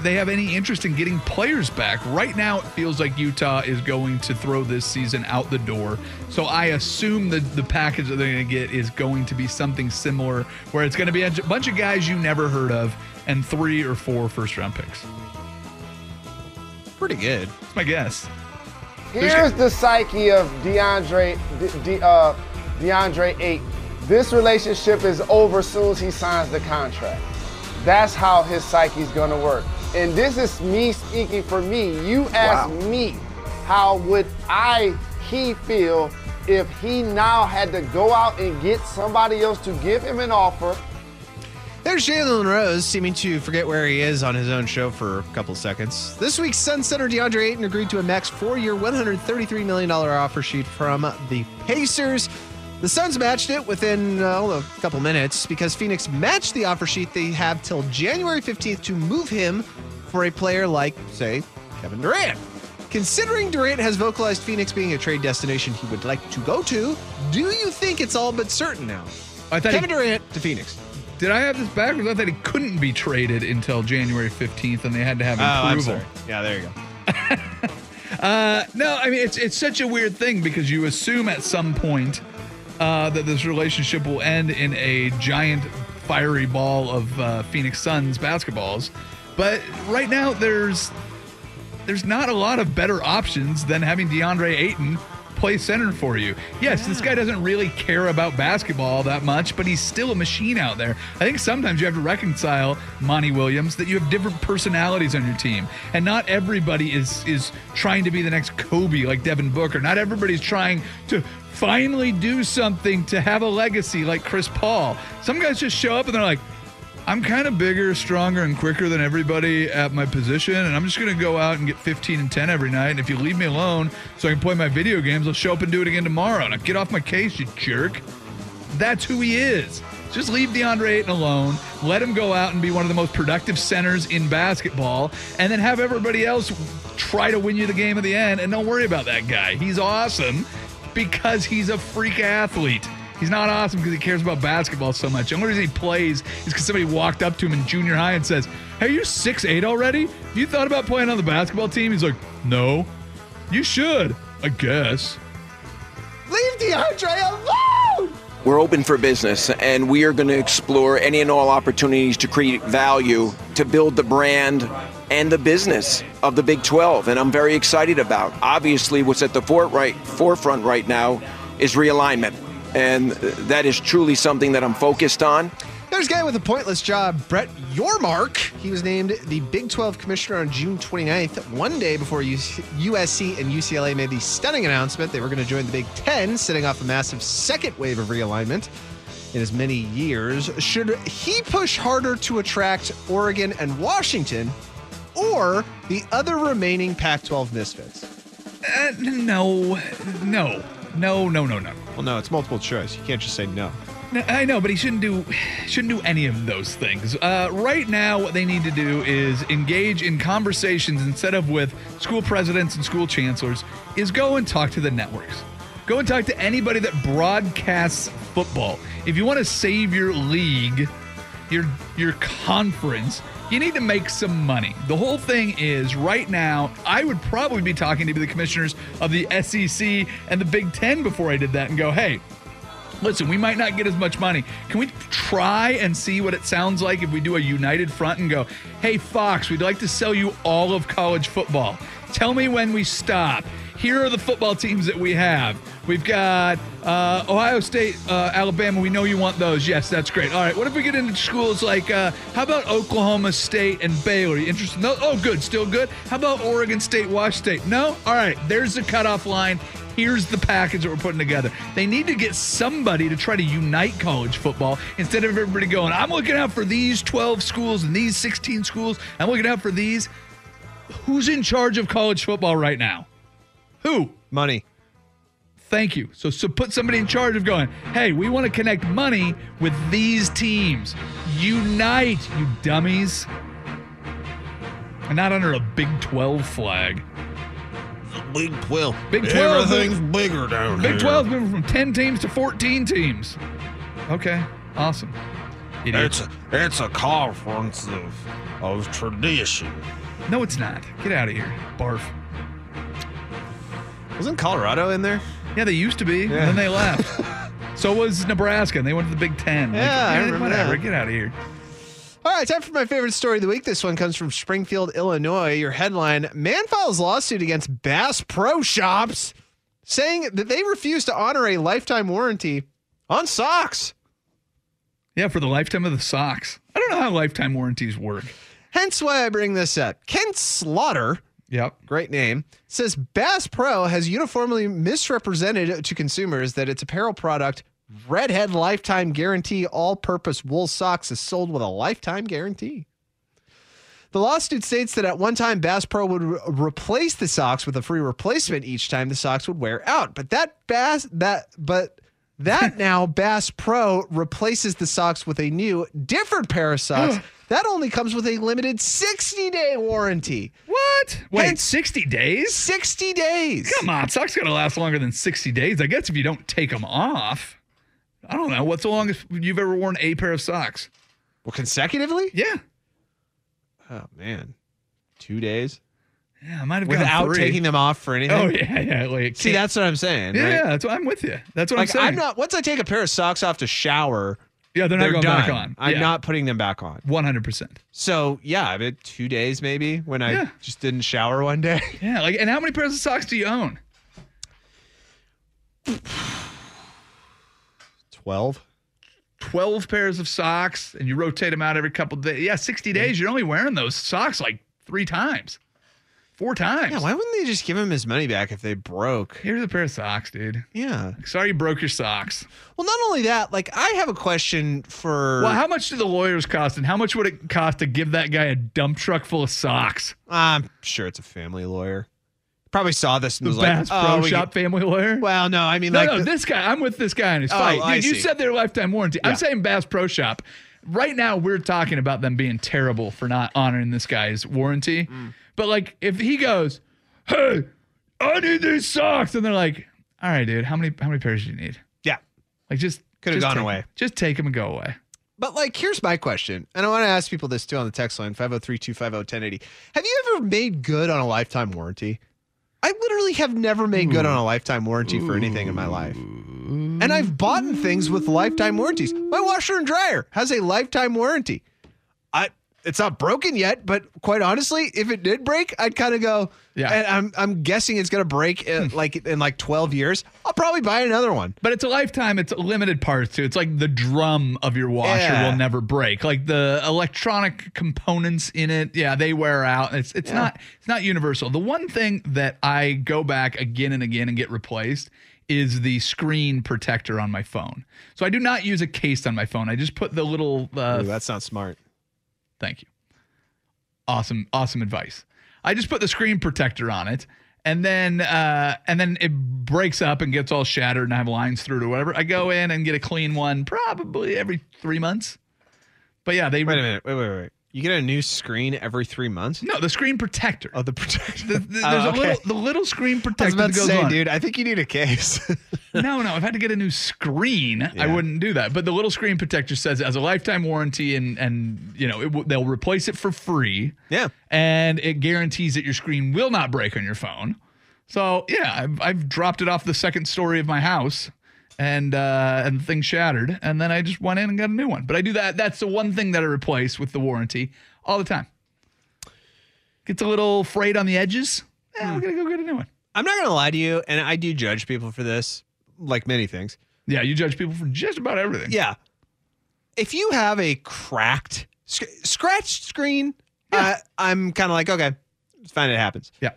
they have any interest in getting players back. Right now, it feels like Utah is going to throw this season out the door. So I assume that the package that they're going to get is going to be something similar, where it's going to be a bunch of guys you never heard of and three or four first round picks. Pretty good. That's my guess. Here's the psyche of DeAndre De, uh, DeAndre Ayton. This relationship is over soon as he signs the contract. That's how his psyche's gonna work. And this is me speaking for me. You ask wow. me, how would I he feel if he now had to go out and get somebody else to give him an offer there's Jalen Rose seeming to forget where he is on his own show for a couple seconds. This week's Sun center DeAndre Ayton agreed to a max four-year, $133 million offer sheet from the Pacers. The Suns matched it within uh, a couple minutes because Phoenix matched the offer sheet they have till January 15th to move him for a player like, say, Kevin Durant. Considering Durant has vocalized Phoenix being a trade destination he would like to go to, do you think it's all but certain now? I thought Kevin he, Durant to Phoenix. Did I have this backwards? I thought he couldn't be traded until January 15th, and they had to have approval. Oh, yeah, there you go. (laughs) uh, no, I mean it's it's such a weird thing because you assume at some point uh, that this relationship will end in a giant fiery ball of uh, Phoenix Suns basketballs, but right now there's there's not a lot of better options than having DeAndre Ayton play center for you. Yes, yeah. this guy doesn't really care about basketball that much, but he's still a machine out there. I think sometimes you have to reconcile Monty Williams that you have different personalities on your team, and not everybody is is trying to be the next Kobe like Devin Booker. Not everybody's trying to finally do something to have a legacy like Chris Paul. Some guys just show up and they're like, I'm kind of bigger, stronger, and quicker than everybody at my position, and I'm just going to go out and get 15 and 10 every night. And if you leave me alone so I can play my video games, I'll show up and do it again tomorrow. Now get off my case, you jerk. That's who he is. Just leave DeAndre Ayton alone. Let him go out and be one of the most productive centers in basketball, and then have everybody else try to win you the game at the end. And don't worry about that guy. He's awesome because he's a freak athlete. He's not awesome because he cares about basketball so much. The only reason he plays is because somebody walked up to him in junior high and says, Hey, you're six eight already? You thought about playing on the basketball team? He's like, No. You should, I guess. Leave DeAndre alone! we're open for business and we are going to explore any and all opportunities to create value to build the brand and the business of the Big 12. And I'm very excited about. Obviously, what's at the forefront forefront right now is realignment. And that is truly something that I'm focused on. There's a guy with a pointless job, Brett Yormark. He was named the Big 12 commissioner on June 29th, one day before USC and UCLA made the stunning announcement they were going to join the Big 10, setting off a massive second wave of realignment in as many years. Should he push harder to attract Oregon and Washington or the other remaining Pac 12 misfits? Uh, no, no, no, no, no, no. Well, no, it's multiple choice. You can't just say no. I know, but he shouldn't do shouldn't do any of those things. Uh, right now, what they need to do is engage in conversations instead of with school presidents and school chancellors. Is go and talk to the networks. Go and talk to anybody that broadcasts football. If you want to save your league, your your conference, you need to make some money. The whole thing is right now, I would probably be talking to the commissioners of the SEC and the Big Ten before I did that and go, hey, listen, we might not get as much money. Can we try and see what it sounds like if we do a united front and go, hey, Fox, we'd like to sell you all of college football. Tell me when we stop. Here are the football teams that we have. We've got uh, Ohio State, uh, Alabama. We know you want those. Yes, that's great. All right. What if we get into schools like, uh, how about Oklahoma State and Baylor? You interested? No. Oh, good. Still good. How about Oregon State, Wash State? No. All right. There's the cutoff line here's the package that we're putting together. They need to get somebody to try to unite college football instead of everybody going, I'm looking out for these 12 schools and these 16 schools. I'm looking out for these. Who's in charge of college football right now? Who? Money. Thank you. So, so put somebody in charge of going, hey, we want to connect money with these teams. Unite, you dummies. And not under a Big 12 flag. Big 12. Big 12. Everything's bigger down here. Big here. 12 moving from 10 teams to 14 teams. Okay, awesome. It's a, it's a conference of, of tradition. No, it's not. Get out of here. Barf. Wasn't Colorado in there? Yeah, they used to be, and then they left. (laughs) so was Nebraska, and they went to the Big Ten. Like, Yeah, I remember whatever. that. Get out of here. All right, time for my favorite story of the week. This one comes from Springfield, Illinois. Your headline Man files lawsuit against Bass Pro Shops, saying that they refuse to honor a lifetime warranty on socks. Yeah, for the lifetime of the socks. I don't know how lifetime warranties work. Hence why I bring this up. Kent Slaughter, Yep. great name, says Bass Pro has uniformly misrepresented to consumers that its apparel product, Redhead Lifetime Guarantee All Purpose Wool Socks, is sold with a lifetime guarantee. The lawsuit states that at one time Bass Pro would re- replace the socks with a free replacement each time the socks would wear out. But that Bass that but that (laughs) now Bass Pro replaces the socks with a new different pair of socks. (gasps) that only comes with a limited 60-day warranty. What? Wait, Hence- 60 days? 60 days. Come on, socks gotta last longer than 60 days. I guess if you don't take them off. I don't know. What's the longest you've ever worn a pair of socks? Well, consecutively? Yeah. Oh man. 2 days Yeah, I might have without taking them off for anything. Oh yeah, yeah. Like, See, that's what I'm saying. yeah, right? yeah. That's what I'm with you. That's what like I'm saying. I'm not once I take a pair of socks off to shower, yeah, they're not they're going done. back on. I'm Yeah. not putting them back on. 100. percent So yeah, I mean two days maybe when I Yeah. just didn't shower one day. (laughs) Yeah, like, and how many pairs of socks do you own? Twelve. 12 pairs of socks, and you rotate them out every couple days. Yeah, 60 days. You're only wearing those socks like three times, four times. Yeah, why wouldn't they just give him his money back if they broke? Here's a pair of socks, dude. Yeah. Sorry you broke your socks. Well, not only that, like I have a question for. Well, how much do the lawyers cost, and how much would it cost to give that guy a dump truck full of socks? I'm sure it's a family lawyer. Probably saw this and The was Bass like, Pro "Oh, we Shop family lawyer? get-" Well, no, I mean no, like no, the- this guy. I'm with this guy in his Oh, fight. I Dude, you see. said they're lifetime warranty. Yeah. I'm saying Bass Pro Shop. Right now, we're talking about them being terrible for not honoring this guy's warranty. Mm. But like, if he goes, "Hey, I need these socks," and they're like, "All right, dude, how many how many pairs do you need?" yeah. Like, just Could've gone take 'em. away. Just take them and go away. But like, here's my question, and I want to ask people this too on the text line 503-250-1080. Have you ever made good on a lifetime warranty? I literally have never made good on a lifetime warranty for anything in my life. And I've bought things with lifetime warranties. My washer and dryer has a lifetime warranty. I it's not broken yet, but quite honestly, if it did break, I'd kind of go. Yeah. And I'm I'm guessing it's gonna break in, like in like 12 years. I'll probably buy another one. But it's a lifetime. It's limited parts too. It's like the drum of your washer Yeah. will never break. Like the electronic components in it, yeah, they wear out. It's it's Yeah. not it's not universal. The one thing that I go back again and again and get replaced is the screen protector on my phone. So I do not use a case on my phone. I just put the little. Uh, Ooh, that's not smart. Thank you. Awesome, awesome advice. I just put the screen protector on it, and then uh, and then it breaks up and gets all shattered, and I have lines through it or whatever. I go in and get a clean one, probably every three months. But yeah, they Wait a minute. Wait, wait, wait. You get a new screen every three months? no the screen protector. Oh, the protector. The- the- Oh, there's okay. a little the little screen I was protector about to say, on. dude, I think you need a case. (laughs) no, no. If I had to get a new screen, I wouldn't do that. But the little screen protector says it has a lifetime warranty, and and you know it, w- they'll replace it for free. yeah. and it guarantees that your screen will not break on your phone. So yeah, I've, I've dropped it off the second story of my house, and uh, and the thing shattered, and then I just went in and got a new one. But I do that. That's the one thing that I replace with the warranty all the time. Gets a little frayed on the edges. Yeah, we're gonna go get a new one. I'm not gonna lie to you, and I do judge people for this, like many things. Yeah, you judge people for just about everything. Yeah. If you have a cracked, sc- scratched screen, uh, I'm kind of like, okay, it's fine. It happens. Yeah.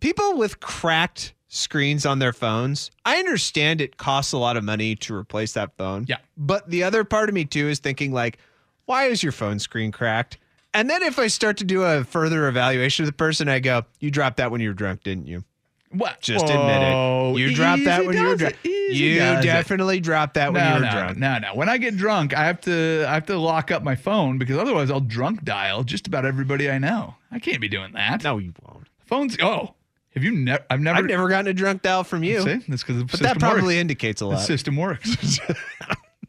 People with cracked screens on their phones, I understand it costs a lot of money to replace that phone. Yeah. But the other part of me too is thinking like, why is your phone screen cracked? And then if I start to do a further evaluation of the person, I go, you dropped that when you were drunk, didn't you? What? Just admit it. You dropped that when you were drunk. You does it. definitely dropped that when no, you were no, drunk. No, no. When I get drunk, I have to I have to lock up my phone because otherwise I'll drunk dial just about everybody I know. I can't be doing that. No, you won't. Phones. Oh, have you never? I've never. I've never gotten a drunk dial from you. See, that's because the But that probably works. indicates a The lot. system works. (laughs)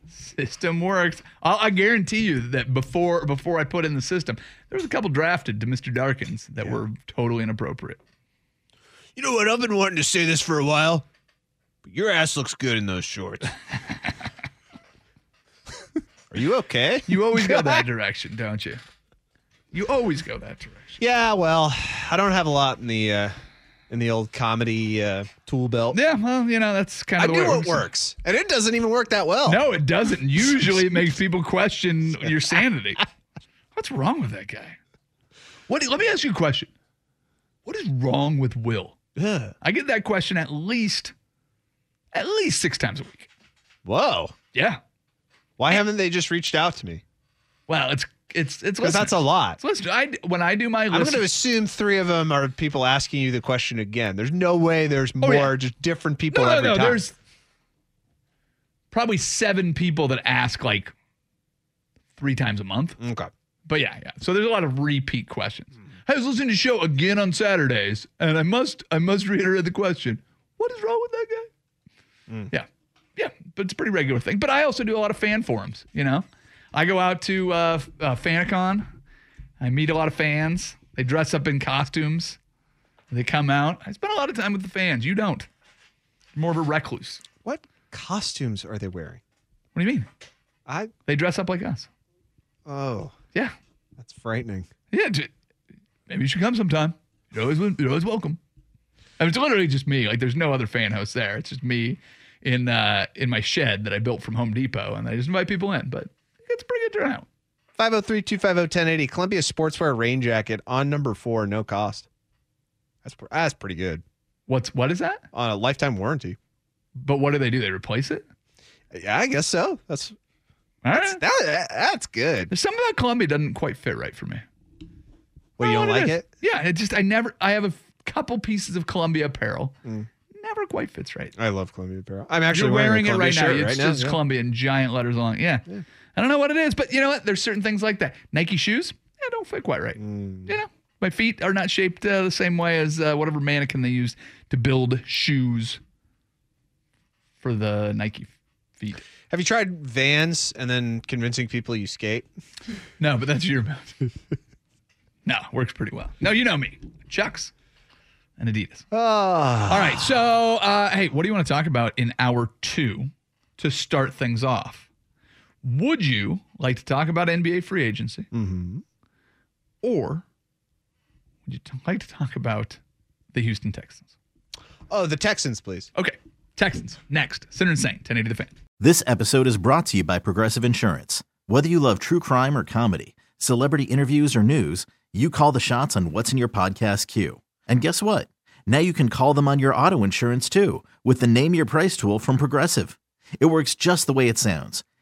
system works. I'll, I guarantee you that before before I put in the system, there was a couple drafted to Mr. Darkins that were totally inappropriate. You know what? I've been wanting to say this for a while. But your ass looks good in those shorts. (laughs) Are you okay? You always go that (laughs) direction, don't you? You always go that direction. Yeah, well, I don't have a lot in the uh, in the old comedy uh, tool belt. Yeah, well, you know that's kind I of the do way what works, and it doesn't even work that well. No, it doesn't. Usually, it makes (laughs) people question your sanity. (laughs) What's wrong with that guy? What? Let me ask you a question. What is wrong with Will? Ugh. I get that question at least, at least six times a week. Whoa! Yeah. Why haven't they just reached out to me? Well, it's it's it's Because that's a lot. It's. I when I do my I'm going to assume three of them are people asking you the question again. There's no way there's more, Oh, yeah. just different people no, no, no. time. There's probably seven people that ask like three times a month. okay. But yeah, yeah. So there's a lot of repeat questions. I was listening to the show again on Saturdays, and I must I must reiterate the question: What is wrong with that guy? Mm. Yeah, yeah. But it's a pretty regular thing. But I also do a lot of fan forums. You know, I go out to uh, uh, Fanicon. I meet a lot of fans. They dress up in costumes. They come out. I spend a lot of time with the fans. You don't. You're more of a recluse. What costumes are they wearing? What do you mean? I They dress up like us. oh, Yeah. that's frightening. Yeah, j- maybe you should come sometime. You're always, you're always welcome. I mean, it's literally just me. Like, there's no other fan host there. It's just me in uh, in my shed that I built from Home Depot, and I just invite people in. But pretty good turnout. 503-250-1080 Columbia Sportswear rain jacket on number four, no cost. That's that's pretty good What's what is that? on a lifetime warranty. But what do they do? They replace it? Yeah, I guess so. That's All that's, right. that, that's good. There's something about Columbia doesn't quite fit right for me. Well, you don't like is. it? Yeah, it just I never. I have a couple pieces of Columbia apparel. Mm. Never quite fits right. I love Columbia apparel. I'm actually You're wearing, a it right now. It's right now. just yeah. Columbia in giant letters along. Yeah. I don't know what it is, but you know what? There's certain things like that. Nike shoes, yeah, don't fit quite right. Mm. You know, my feet are not shaped uh, the same way as uh, whatever mannequin they used to build shoes for the Nike feet. Have you tried Vans and then convincing people you skate? No, but that's your mouth. (laughs) no, works pretty well. No, you know me. Chucks and Adidas. Oh. All right. So, uh, hey, what do you want to talk about in hour two to start things off? Would you like to talk about NBA free agency? Mm-hmm. Or would you t- like to talk about the Houston Texans? Oh, the Texans, please. Okay. Texans. Next. Sinner and Saint, 1080 The Fan. This episode is brought to you by Progressive Insurance. Whether you love true crime or comedy, celebrity interviews or news, you call the shots on what's in your podcast queue. And guess what? Now you can call them on your auto insurance too with the Name Your Price tool from Progressive. It works just the way it sounds.